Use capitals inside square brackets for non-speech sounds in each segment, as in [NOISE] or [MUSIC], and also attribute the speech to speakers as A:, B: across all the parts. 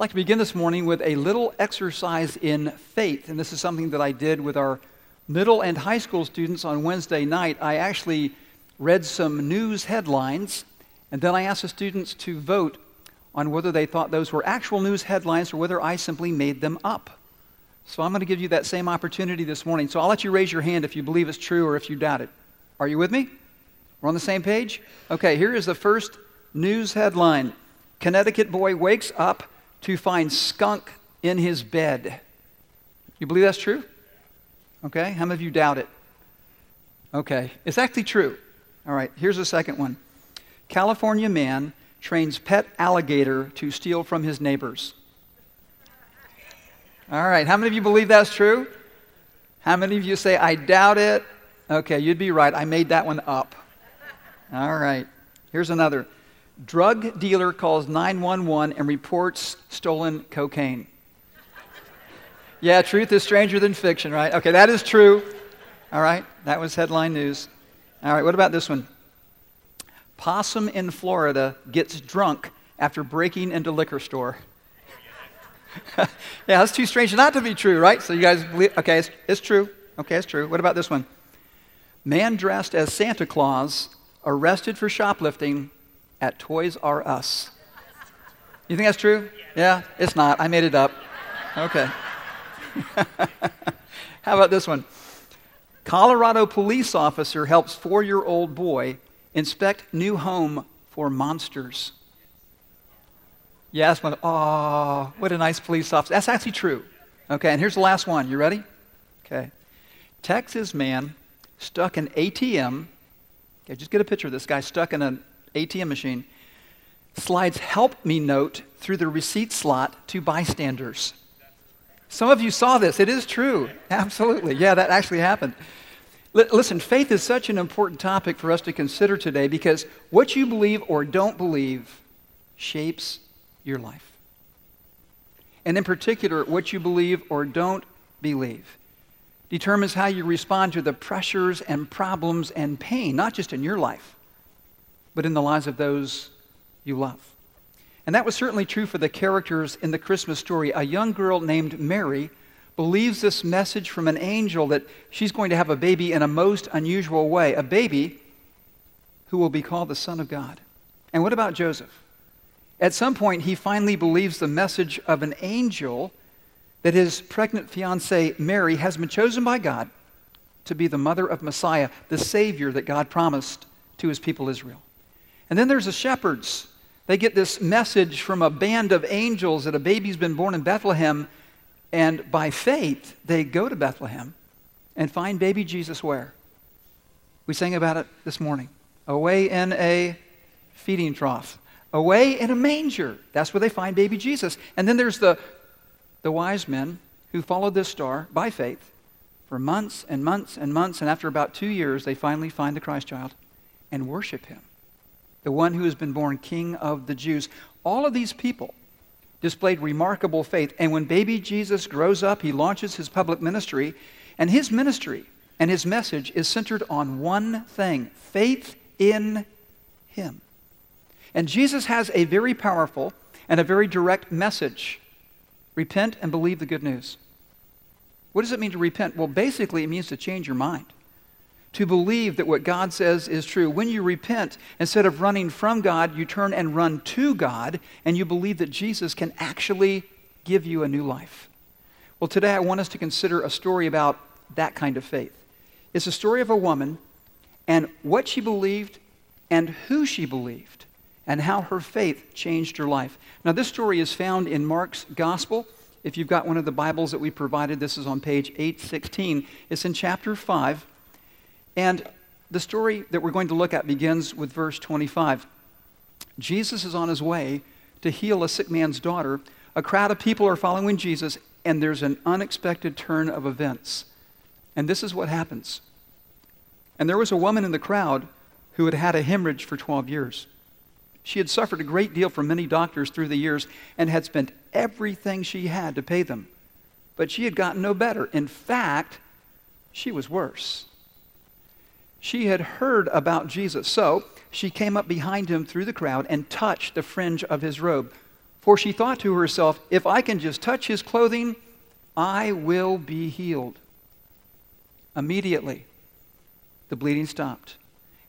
A: I'd like to begin this morning with a little exercise in faith. And this is something that I did with our middle and high school students on Wednesday night. I actually read some news headlines, and then I asked the students to vote on whether they thought those were actual news headlines or whether I simply made them up. So I'm going to give you that same opportunity this morning. So I'll let you raise your hand if you believe it's true or if you doubt it. Are you with me? We're on the same page? Okay, here is the first news headline Connecticut boy wakes up to find skunk in his bed. You believe that's true? Okay, how many of you doubt it? Okay, it's actually true. All right, here's the second one California man trains pet alligator to steal from his neighbors. All right, how many of you believe that's true? How many of you say, I doubt it? Okay, you'd be right. I made that one up. All right, here's another. Drug dealer calls 911 and reports stolen cocaine. Yeah, truth is stranger than fiction, right? Okay, that is true. All right, that was headline news. All right, what about this one? Possum in Florida gets drunk after breaking into liquor store. [LAUGHS] yeah, that's too strange not to be true, right? So you guys believe, okay, it's, it's true. Okay, it's true. What about this one? Man dressed as Santa Claus arrested for shoplifting at Toys R Us. You think that's true? Yeah, it's not. I made it up. Okay. [LAUGHS] How about this one? Colorado police officer helps four year old boy inspect new home for monsters. Yes, one. Oh, what a nice police officer. That's actually true. Okay, and here's the last one. You ready? Okay. Texas man stuck an ATM. Okay, just get a picture of this guy stuck in an ATM machine, slides help me note through the receipt slot to bystanders. Some of you saw this. It is true. Absolutely. Yeah, that actually happened. L- listen, faith is such an important topic for us to consider today because what you believe or don't believe shapes your life. And in particular, what you believe or don't believe determines how you respond to the pressures and problems and pain, not just in your life, but in the lives of those you love. And that was certainly true for the characters in the Christmas story. A young girl named Mary believes this message from an angel that she's going to have a baby in a most unusual way, a baby who will be called the Son of God. And what about Joseph? At some point, he finally believes the message of an angel that his pregnant fiancee, Mary, has been chosen by God to be the mother of Messiah, the Savior that God promised to his people Israel. And then there's the shepherds. They get this message from a band of angels that a baby's been born in Bethlehem. And by faith, they go to Bethlehem and find baby Jesus where? We sang about it this morning. Away in a feeding trough, away in a manger. That's where they find baby Jesus. And then there's the, the wise men who followed this star by faith for months and months and months. And after about two years, they finally find the Christ child and worship him the one who has been born king of the Jews. All of these people displayed remarkable faith. And when baby Jesus grows up, he launches his public ministry. And his ministry and his message is centered on one thing faith in him. And Jesus has a very powerful and a very direct message repent and believe the good news. What does it mean to repent? Well, basically, it means to change your mind to believe that what God says is true. When you repent, instead of running from God, you turn and run to God, and you believe that Jesus can actually give you a new life. Well, today I want us to consider a story about that kind of faith. It's a story of a woman and what she believed and who she believed and how her faith changed her life. Now, this story is found in Mark's Gospel. If you've got one of the Bibles that we provided, this is on page 816. It's in chapter 5. And the story that we're going to look at begins with verse 25. Jesus is on his way to heal a sick man's daughter. A crowd of people are following Jesus, and there's an unexpected turn of events. And this is what happens. And there was a woman in the crowd who had had a hemorrhage for 12 years. She had suffered a great deal from many doctors through the years and had spent everything she had to pay them. But she had gotten no better. In fact, she was worse. She had heard about Jesus. So she came up behind him through the crowd and touched the fringe of his robe. For she thought to herself, If I can just touch his clothing, I will be healed. Immediately, the bleeding stopped,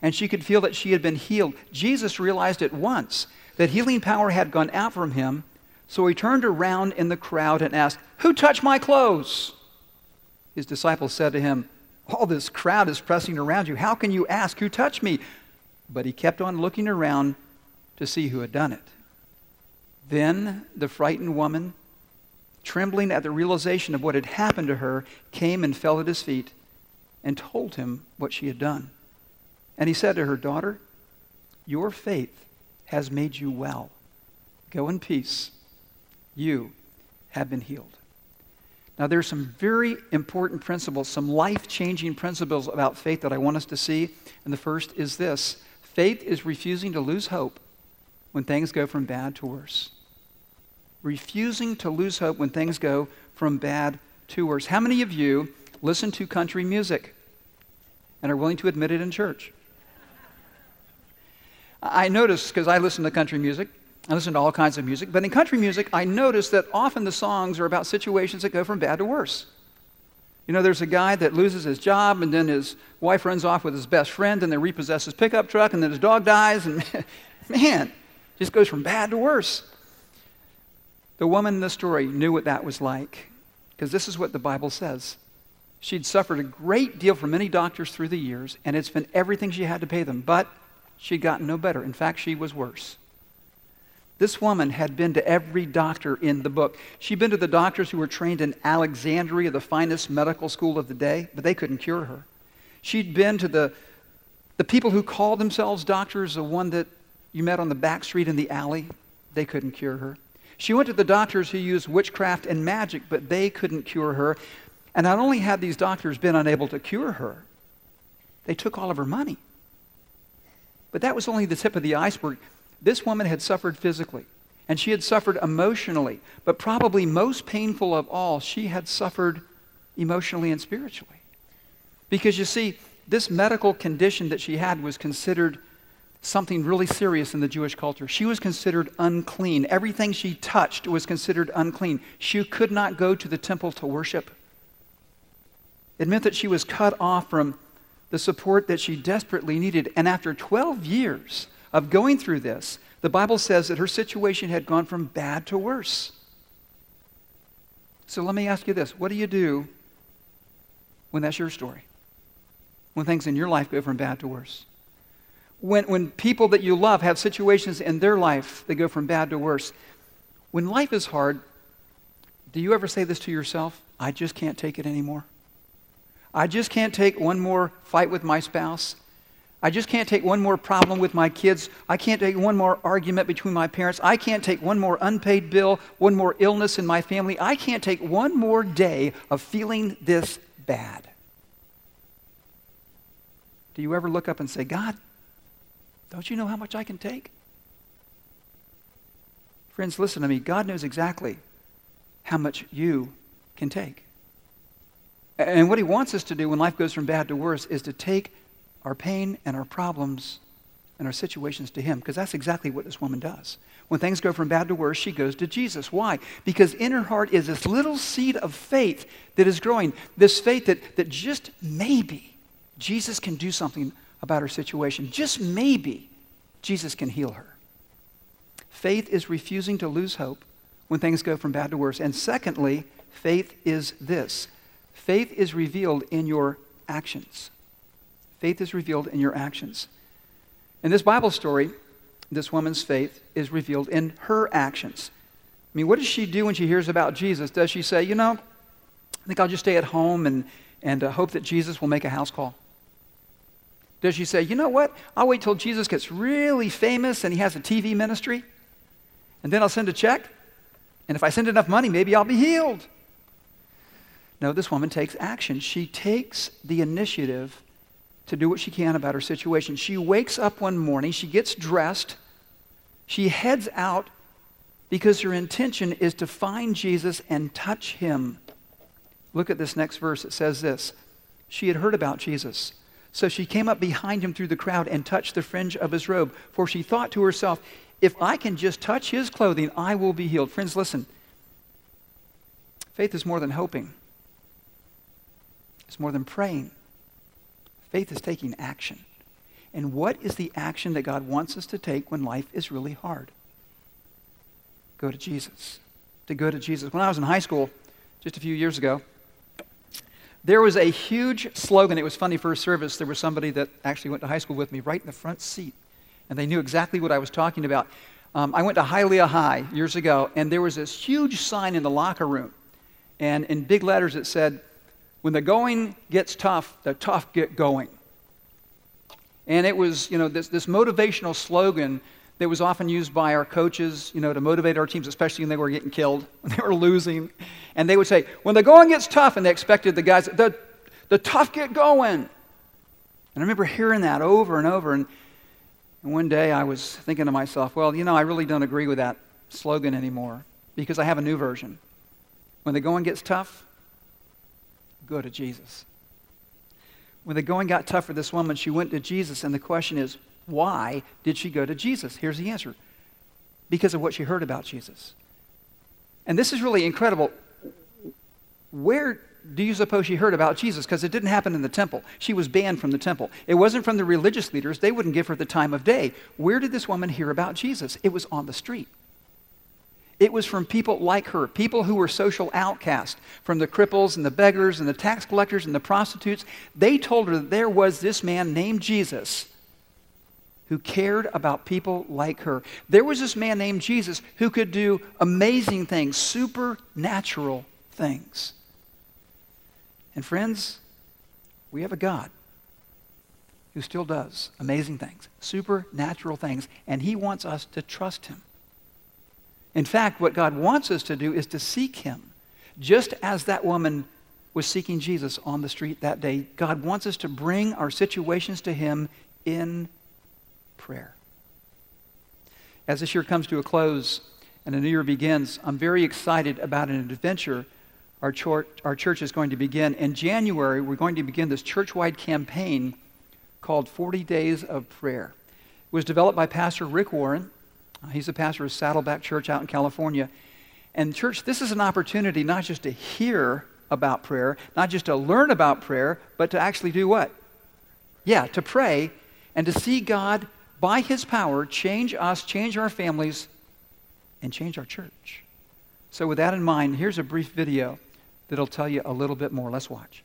A: and she could feel that she had been healed. Jesus realized at once that healing power had gone out from him, so he turned around in the crowd and asked, Who touched my clothes? His disciples said to him, All this crowd is pressing around you. How can you ask, Who touched me? But he kept on looking around to see who had done it. Then the frightened woman, trembling at the realization of what had happened to her, came and fell at his feet and told him what she had done. And he said to her, Daughter, your faith has made you well. Go in peace. You have been healed. Now, there are some very important principles, some life changing principles about faith that I want us to see. And the first is this faith is refusing to lose hope when things go from bad to worse. Refusing to lose hope when things go from bad to worse. How many of you listen to country music and are willing to admit it in church? I notice, because I listen to country music, I listen to all kinds of music, but in country music, I notice that often the songs are about situations that go from bad to worse. You know, there's a guy that loses his job, and then his wife runs off with his best friend, and they repossess his pickup truck, and then his dog dies, and [LAUGHS] man, just goes from bad to worse. The woman in the story knew what that was like, because this is what the Bible says. She'd suffered a great deal from many doctors through the years, and it's been everything she had to pay them, but she'd gotten no better. In fact, she was worse. This woman had been to every doctor in the book. She'd been to the doctors who were trained in Alexandria, the finest medical school of the day, but they couldn't cure her. She'd been to the, the people who called themselves doctors, the one that you met on the back street in the alley, they couldn't cure her. She went to the doctors who used witchcraft and magic, but they couldn't cure her. And not only had these doctors been unable to cure her, they took all of her money. But that was only the tip of the iceberg. This woman had suffered physically, and she had suffered emotionally, but probably most painful of all, she had suffered emotionally and spiritually. Because you see, this medical condition that she had was considered something really serious in the Jewish culture. She was considered unclean. Everything she touched was considered unclean. She could not go to the temple to worship. It meant that she was cut off from the support that she desperately needed. And after 12 years of going through this, the Bible says that her situation had gone from bad to worse. So let me ask you this what do you do when that's your story? When things in your life go from bad to worse? When, when people that you love have situations in their life that go from bad to worse, when life is hard, do you ever say this to yourself? I just can't take it anymore. I just can't take one more fight with my spouse. I just can't take one more problem with my kids. I can't take one more argument between my parents. I can't take one more unpaid bill, one more illness in my family. I can't take one more day of feeling this bad. Do you ever look up and say, God, don't you know how much I can take? Friends, listen to me. God knows exactly how much you can take. And what he wants us to do when life goes from bad to worse is to take our pain and our problems and our situations to him, because that's exactly what this woman does. When things go from bad to worse, she goes to Jesus. Why? Because in her heart is this little seed of faith that is growing, this faith that, that just maybe Jesus can do something about her situation. Just maybe Jesus can heal her. Faith is refusing to lose hope when things go from bad to worse. And secondly, faith is this Faith is revealed in your actions. Faith is revealed in your actions. In this Bible story, this woman's faith is revealed in her actions. I mean, what does she do when she hears about Jesus? Does she say, you know, I think I'll just stay at home and, and uh, hope that Jesus will make a house call? Does she say, you know what? I'll wait till Jesus gets really famous and he has a TV ministry, and then I'll send a check, and if I send enough money, maybe I'll be healed. No, this woman takes action. She takes the initiative to do what she can about her situation. She wakes up one morning, she gets dressed, she heads out because her intention is to find Jesus and touch him. Look at this next verse. It says this She had heard about Jesus. So she came up behind him through the crowd and touched the fringe of his robe, for she thought to herself, If I can just touch his clothing, I will be healed. Friends, listen. Faith is more than hoping, it's more than praying. Faith is taking action. And what is the action that God wants us to take when life is really hard? Go to Jesus. To go to Jesus. When I was in high school, just a few years ago, there was a huge slogan. It was funny first service. There was somebody that actually went to high school with me right in the front seat, and they knew exactly what I was talking about. Um, I went to Hialeah High years ago, and there was this huge sign in the locker room, and in big letters it said, "When the going gets tough, the tough get going." And it was, you know, this, this motivational slogan that was often used by our coaches, you know, to motivate our teams, especially when they were getting killed, [LAUGHS] when they were losing. And they would say, when the going gets tough, and they expected the guys, the, the tough get going. And I remember hearing that over and over. And, and one day I was thinking to myself, well, you know, I really don't agree with that slogan anymore because I have a new version. When the going gets tough, go to Jesus. When the going got tough for this woman, she went to Jesus, and the question is, why did she go to Jesus? Here's the answer because of what she heard about Jesus. And this is really incredible. Where do you suppose she heard about Jesus? Because it didn't happen in the temple. She was banned from the temple. It wasn't from the religious leaders. They wouldn't give her the time of day. Where did this woman hear about Jesus? It was on the street. It was from people like her, people who were social outcasts, from the cripples and the beggars and the tax collectors and the prostitutes. They told her that there was this man named Jesus who cared about people like her. There was this man named Jesus who could do amazing things, supernatural things. And friends, we have a God who still does amazing things, supernatural things, and he wants us to trust him. In fact, what God wants us to do is to seek him. Just as that woman was seeking Jesus on the street that day, God wants us to bring our situations to him in prayer. As this year comes to a close and a new year begins, I'm very excited about an adventure our church, our church is going to begin. In January, we're going to begin this church wide campaign called 40 Days of Prayer. It was developed by Pastor Rick Warren. Uh, he's a pastor of Saddleback Church out in California. And, church, this is an opportunity not just to hear about prayer, not just to learn about prayer, but to actually do what? Yeah, to pray and to see God by his power, change us, change our families, and change our church. So, with that in mind, here's a brief video that'll tell you a little bit more. Let's watch.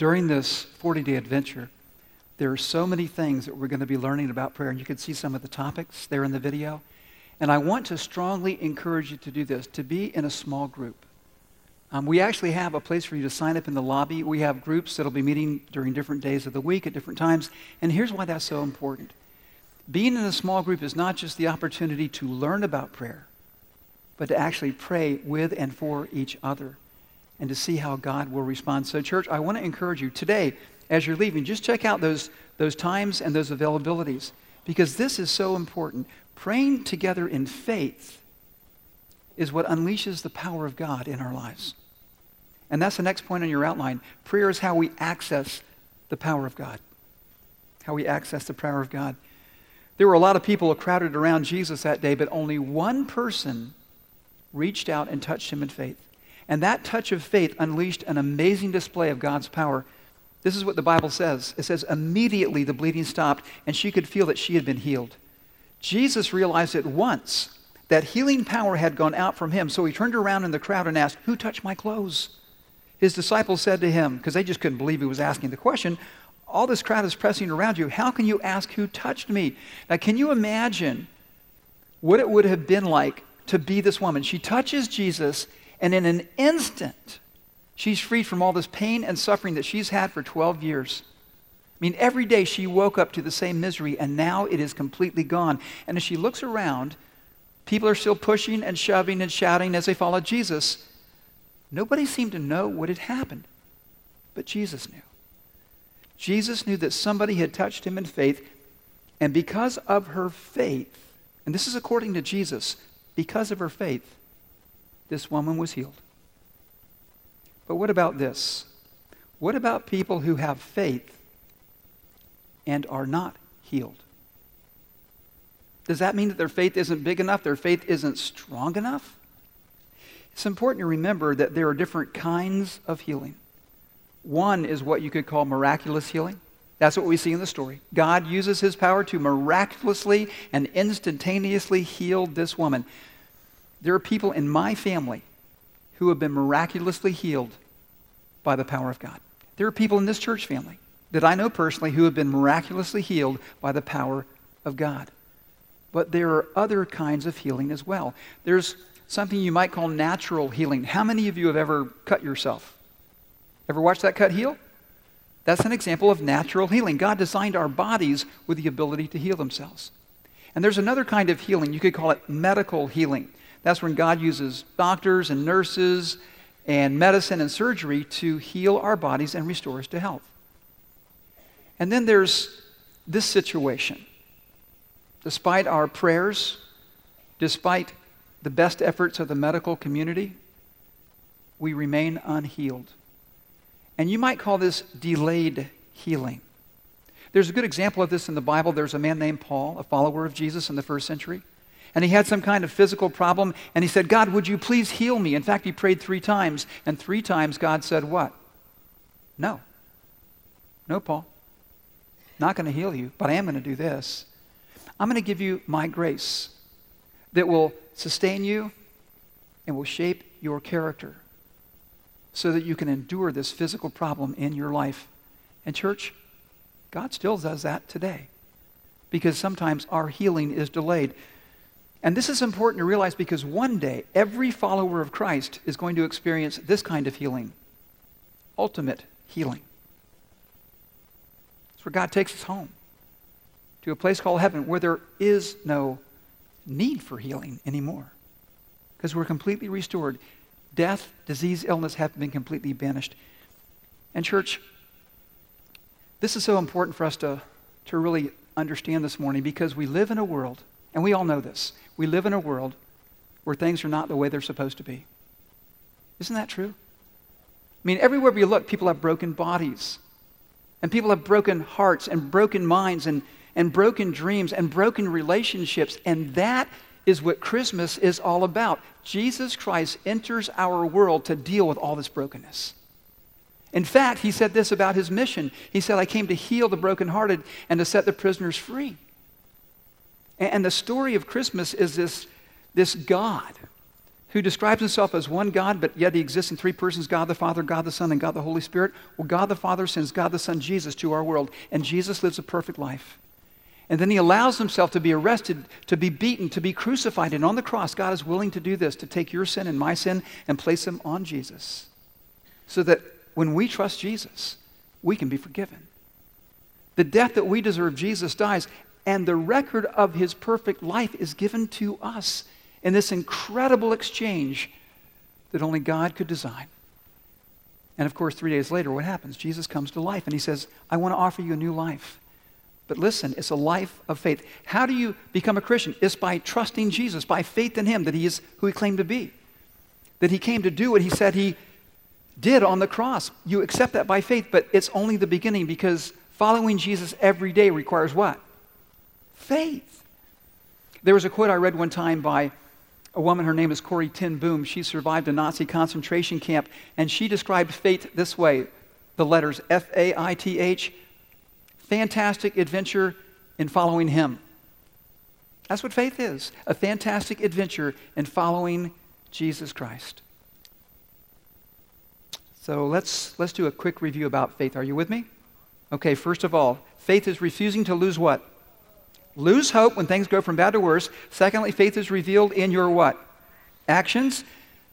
A: During this 40 day adventure, there are so many things that we're going to be learning about prayer, and you can see some of the topics there in the video. And I want to strongly encourage you to do this, to be in a small group. Um, we actually have a place for you to sign up in the lobby. We have groups that'll be meeting during different days of the week at different times. And here's why that's so important. Being in a small group is not just the opportunity to learn about prayer, but to actually pray with and for each other and to see how God will respond. So, church, I want to encourage you today, as you're leaving, just check out those, those times and those availabilities because this is so important. Praying together in faith is what unleashes the power of God in our lives. And that's the next point on your outline. Prayer is how we access the power of God. How we access the power of God. There were a lot of people crowded around Jesus that day, but only one person reached out and touched him in faith. And that touch of faith unleashed an amazing display of God's power This is what the Bible says. It says, immediately the bleeding stopped, and she could feel that she had been healed. Jesus realized at once that healing power had gone out from him, so he turned around in the crowd and asked, Who touched my clothes? His disciples said to him, because they just couldn't believe he was asking the question, All this crowd is pressing around you. How can you ask who touched me? Now, can you imagine what it would have been like to be this woman? She touches Jesus, and in an instant, she's freed from all this pain and suffering that she's had for 12 years. I mean, every day she woke up to the same misery, and now it is completely gone. And as she looks around, People are still pushing and shoving and shouting as they follow Jesus. Nobody seemed to know what had happened, but Jesus knew. Jesus knew that somebody had touched him in faith, and because of her faith, and this is according to Jesus, because of her faith, this woman was healed. But what about this? What about people who have faith and are not healed? Does that mean that their faith isn't big enough? Their faith isn't strong enough? It's important to remember that there are different kinds of healing. One is what you could call miraculous healing. That's what we see in the story. God uses his power to miraculously and instantaneously heal this woman. There are people in my family who have been miraculously healed by the power of God. There are people in this church family that I know personally who have been miraculously healed by the power of God. But there are other kinds of healing as well. There's something you might call natural healing. How many of you have ever cut yourself? Ever watched that cut heal? That's an example of natural healing. God designed our bodies with the ability to heal themselves. And there's another kind of healing. You could call it medical healing. That's when God uses doctors and nurses and medicine and surgery to heal our bodies and restore us to health. And then there's this situation Despite our prayers, despite the best efforts of the medical community, we remain unhealed. And you might call this delayed healing. There's a good example of this in the Bible. There's a man named Paul, a follower of Jesus in the first century. And he had some kind of physical problem, and he said, God, would you please heal me? In fact, he prayed three times, and three times God said, What? No. No, Paul. Not going to heal you, but I am going to do this. I'm going to give you my grace that will sustain you and will shape your character so that you can endure this physical problem in your life. And, church, God still does that today because sometimes our healing is delayed. And this is important to realize because one day every follower of Christ is going to experience this kind of healing ultimate healing. It's where God takes us home to a place called heaven where there is no need for healing anymore because we're completely restored. Death, disease, illness have been completely banished. And, church, this is so important for us to, to really understand this morning because we live in a world, and we all know this, we live in a world where things are not the way they're supposed to be. Isn't that true? I mean, everywhere we look, people have broken bodies, and people have broken hearts and broken minds and and broken dreams and broken relationships. And that is what Christmas is all about. Jesus Christ enters our world to deal with all this brokenness. In fact, he said this about his mission. He said, I came to heal the brokenhearted and to set the prisoners free. And the story of Christmas is this, this God who describes himself as one God, but yet he exists in three persons God the Father, God the Son, and God the Holy Spirit. Well, God the Father sends God the Son, Jesus, to our world, and Jesus lives a perfect life. And then he allows himself to be arrested, to be beaten, to be crucified. And on the cross, God is willing to do this, to take your sin and my sin and place them on Jesus. So that when we trust Jesus, we can be forgiven. The death that we deserve, Jesus dies, and the record of his perfect life is given to us in this incredible exchange that only God could design. And of course, three days later, what happens? Jesus comes to life and he says, I want to offer you a new life. But listen, it's a life of faith. How do you become a Christian? It's by trusting Jesus, by faith in Him that He is who He claimed to be, that He came to do what He said He did on the cross. You accept that by faith, but it's only the beginning because following Jesus every day requires what? Faith. There was a quote I read one time by a woman, her name is Corrie ten Boom. She survived a Nazi concentration camp, and she described faith this way the letters F A I T H. Fantastic adventure in following Him. That's what faith is a fantastic adventure in following Jesus Christ. So let's, let's do a quick review about faith. Are you with me? Okay, first of all, faith is refusing to lose what? Lose hope when things go from bad to worse. Secondly, faith is revealed in your what? Actions.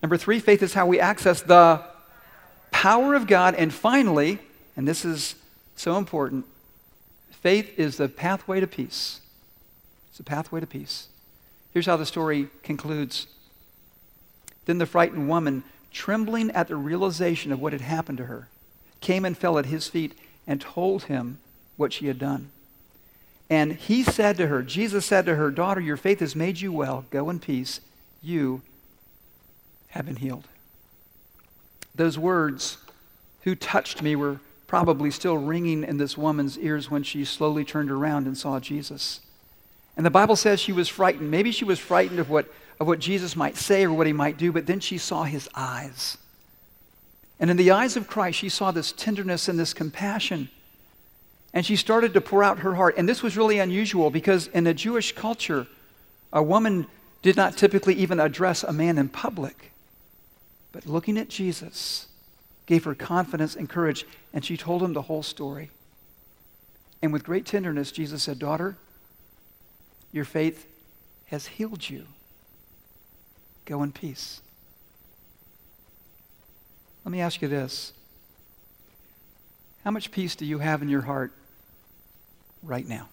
A: Number three, faith is how we access the power of God. And finally, and this is so important, faith is the pathway to peace. It's the pathway to peace. Here's how the story concludes. Then the frightened woman, trembling at the realization of what had happened to her, came and fell at his feet and told him what she had done. And he said to her, Jesus said to her, Daughter, your faith has made you well. Go in peace. You have been healed. Those words, who touched me, were probably still ringing in this woman's ears when she slowly turned around and saw Jesus. And the Bible says she was frightened. Maybe she was frightened of what, of what Jesus might say or what he might do, but then she saw his eyes. And in the eyes of Christ, she saw this tenderness and this compassion. And she started to pour out her heart. And this was really unusual because in a Jewish culture, a woman did not typically even address a man in public. But looking at Jesus gave her confidence and courage, and she told him the whole story. And with great tenderness, Jesus said, Daughter, your faith has healed you. Go in peace. Let me ask you this How much peace do you have in your heart right now?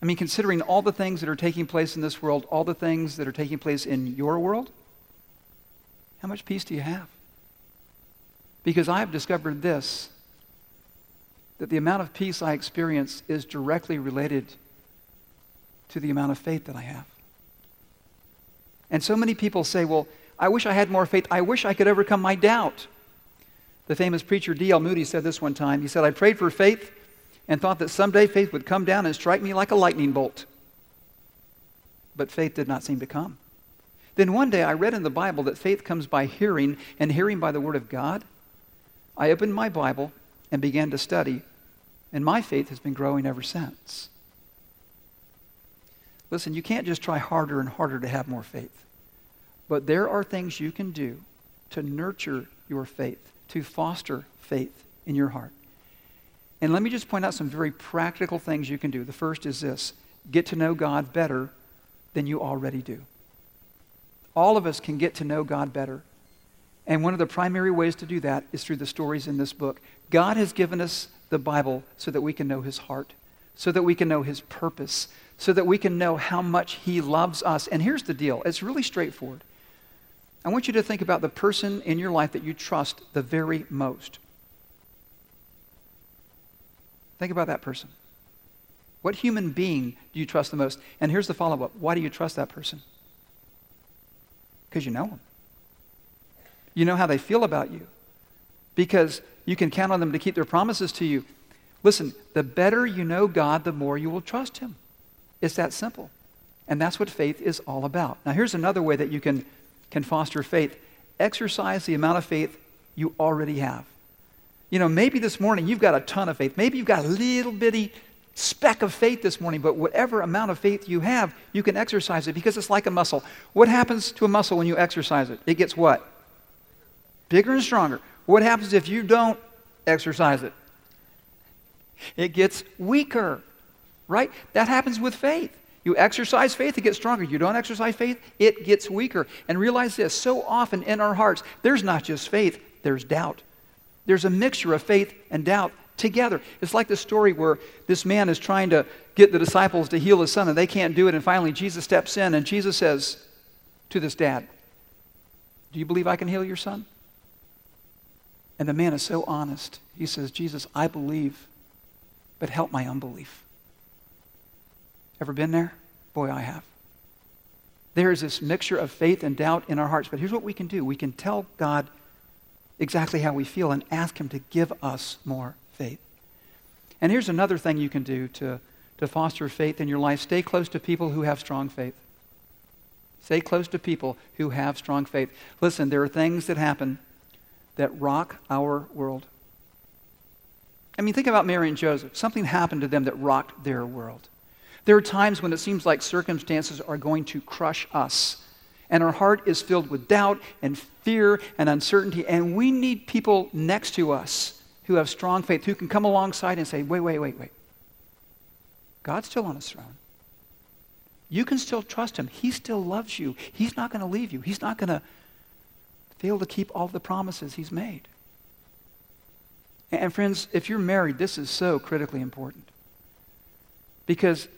A: I mean, considering all the things that are taking place in this world, all the things that are taking place in your world, how much peace do you have? Because I have discovered this that the amount of peace I experience is directly related to the amount of faith that I have. And so many people say, well, I wish I had more faith. I wish I could overcome my doubt. The famous preacher D.L. Moody said this one time. He said, I prayed for faith and thought that someday faith would come down and strike me like a lightning bolt. But faith did not seem to come. Then one day I read in the Bible that faith comes by hearing, and hearing by the Word of God. I opened my Bible and began to study, and my faith has been growing ever since. Listen, you can't just try harder and harder to have more faith. But there are things you can do to nurture your faith, to foster faith in your heart. And let me just point out some very practical things you can do. The first is this get to know God better than you already do. All of us can get to know God better. And one of the primary ways to do that is through the stories in this book. God has given us the Bible so that we can know his heart, so that we can know his purpose, so that we can know how much he loves us. And here's the deal it's really straightforward. I want you to think about the person in your life that you trust the very most. Think about that person. What human being do you trust the most? And here's the follow up why do you trust that person? Because you know them. You know how they feel about you. Because you can count on them to keep their promises to you. Listen, the better you know God, the more you will trust Him. It's that simple. And that's what faith is all about. Now, here's another way that you can, can foster faith exercise the amount of faith you already have. You know, maybe this morning you've got a ton of faith. Maybe you've got a little bitty speck of faith this morning, but whatever amount of faith you have, you can exercise it because it's like a muscle. What happens to a muscle when you exercise it? It gets what? Bigger and stronger. What happens if you don't exercise it? It gets weaker, right? That happens with faith. You exercise faith, it gets stronger. You don't exercise faith, it gets weaker. And realize this so often in our hearts, there's not just faith, there's doubt. There's a mixture of faith and doubt together. It's like the story where this man is trying to get the disciples to heal his son and they can't do it. And finally, Jesus steps in and Jesus says to this dad, Do you believe I can heal your son? And the man is so honest. He says, Jesus, I believe, but help my unbelief. Ever been there? Boy, I have. There is this mixture of faith and doubt in our hearts. But here's what we can do we can tell God exactly how we feel and ask Him to give us more faith. And here's another thing you can do to, to foster faith in your life stay close to people who have strong faith. Stay close to people who have strong faith. Listen, there are things that happen that rock our world. I mean, think about Mary and Joseph. Something happened to them that rocked their world. There are times when it seems like circumstances are going to crush us, and our heart is filled with doubt and fear and uncertainty, and we need people next to us who have strong faith, who can come alongside and say, wait, wait, wait, wait. God's still on his throne. You can still trust him. He still loves you. He's not going to leave you. He's not going to fail to keep all the promises he's made. And friends, if you're married, this is so critically important. Because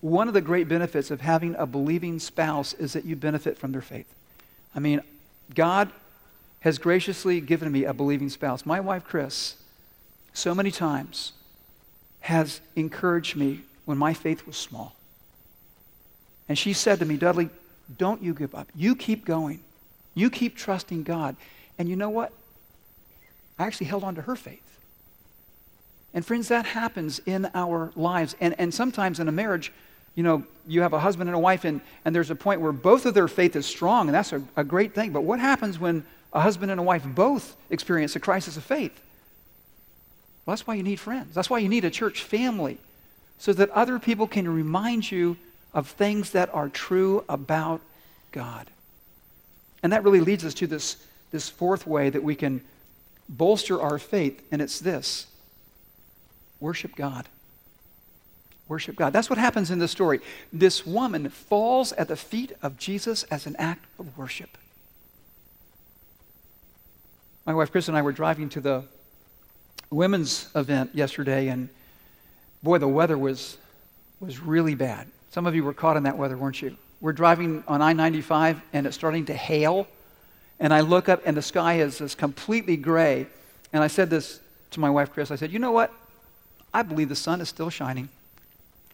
A: one of the great benefits of having a believing spouse is that you benefit from their faith. I mean, God has graciously given me a believing spouse. My wife, Chris, so many times has encouraged me when my faith was small. And she said to me, Dudley, don't you give up. You keep going. You keep trusting God. And you know what? I actually held on to her faith. And friends, that happens in our lives. And, and sometimes in a marriage, you know, you have a husband and a wife, and, and there's a point where both of their faith is strong, and that's a, a great thing. But what happens when a husband and a wife both experience a crisis of faith? Well, that's why you need friends. That's why you need a church family, so that other people can remind you of things that are true about God. And that really leads us to this, this fourth way that we can bolster our faith, and it's this worship God. Worship God. That's what happens in this story. This woman falls at the feet of Jesus as an act of worship. My wife Chris and I were driving to the women's event yesterday, and boy, the weather was, was really bad. Some of you were caught in that weather, weren't you? We're driving on I 95 and it's starting to hail. And I look up and the sky is this completely gray. And I said this to my wife, Chris. I said, You know what? I believe the sun is still shining,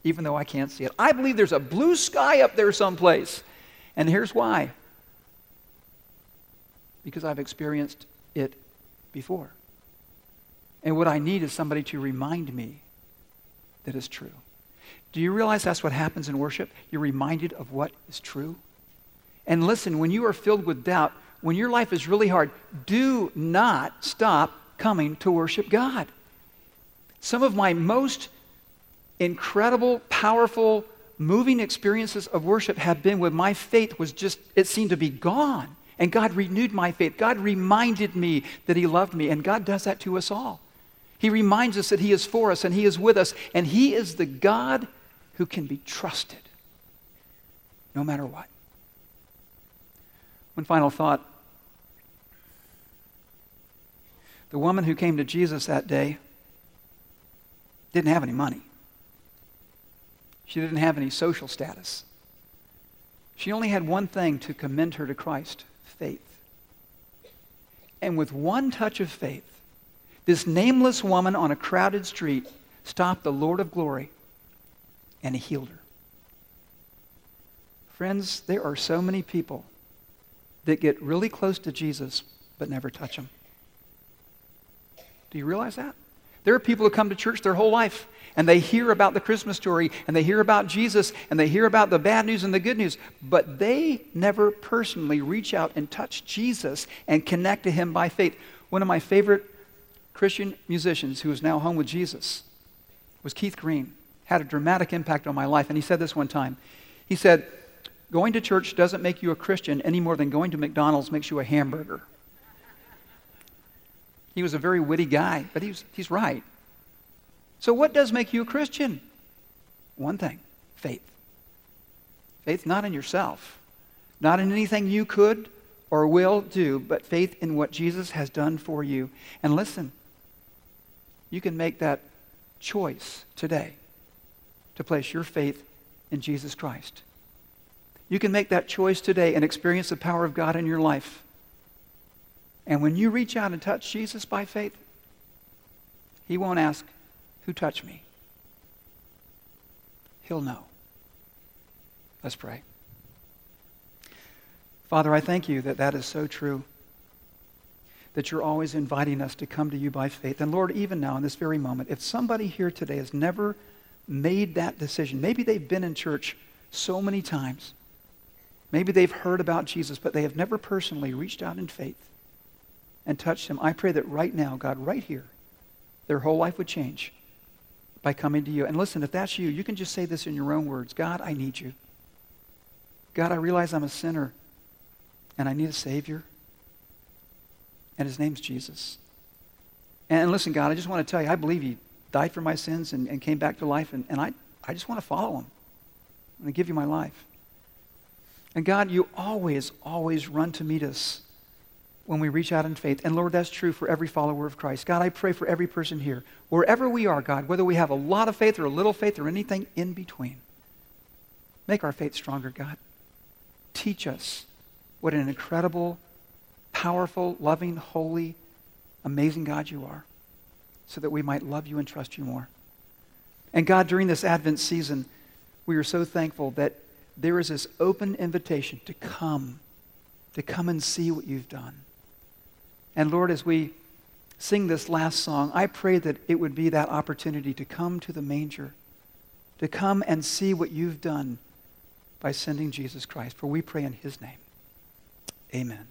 A: even though I can't see it. I believe there's a blue sky up there someplace. And here's why because I've experienced it before. And what I need is somebody to remind me that it's true. Do you realize that's what happens in worship? You're reminded of what is true. And listen, when you are filled with doubt, when your life is really hard, do not stop coming to worship God. Some of my most incredible, powerful, moving experiences of worship have been when my faith was just, it seemed to be gone. And God renewed my faith. God reminded me that He loved me. And God does that to us all. He reminds us that He is for us and He is with us. And He is the God who can be trusted no matter what. One final thought. The woman who came to Jesus that day didn't have any money. She didn't have any social status. She only had one thing to commend her to Christ faith. And with one touch of faith, this nameless woman on a crowded street stopped the Lord of glory and he healed her. Friends, there are so many people that get really close to Jesus but never touch him. Do you realize that? There are people who come to church their whole life and they hear about the Christmas story and they hear about Jesus and they hear about the bad news and the good news, but they never personally reach out and touch Jesus and connect to him by faith. One of my favorite Christian musicians who is now home with Jesus was Keith Green had a dramatic impact on my life. And he said this one time. He said, Going to church doesn't make you a Christian any more than going to McDonald's makes you a hamburger. He was a very witty guy, but he's, he's right. So, what does make you a Christian? One thing faith. Faith not in yourself, not in anything you could or will do, but faith in what Jesus has done for you. And listen, you can make that choice today to place your faith in Jesus Christ. You can make that choice today and experience the power of God in your life. And when you reach out and touch Jesus by faith, he won't ask, Who touched me? He'll know. Let's pray. Father, I thank you that that is so true. That you're always inviting us to come to you by faith. And Lord, even now in this very moment, if somebody here today has never made that decision. Maybe they've been in church so many times. Maybe they've heard about Jesus, but they have never personally reached out in faith. and touched him, I pray that right now, God, right here, their whole life would change by coming to you. And listen, if that's you, you can just say this in your own words God, I need you. God, I realize I'm a sinner and I need a Savior. And his name's Jesus. And listen, God, I just want to tell you, I believe he died for my sins and, and came back to life, and, and I, I just want to follow him. I'm going to give you my life. And God, you always, always run to meet us when we reach out in faith. And Lord, that's true for every follower of Christ. God, I pray for every person here, wherever we are, God, whether we have a lot of faith or a little faith or anything in between. Make our faith stronger, God. Teach us what an incredible, powerful, loving, holy, amazing God you are, so that we might love you and trust you more. And God, during this Advent season, we are so thankful that there is this open invitation to come, to come and see what you've done. And Lord, as we sing this last song, I pray that it would be that opportunity to come to the manger, to come and see what you've done by sending Jesus Christ. For we pray in his name. Amen.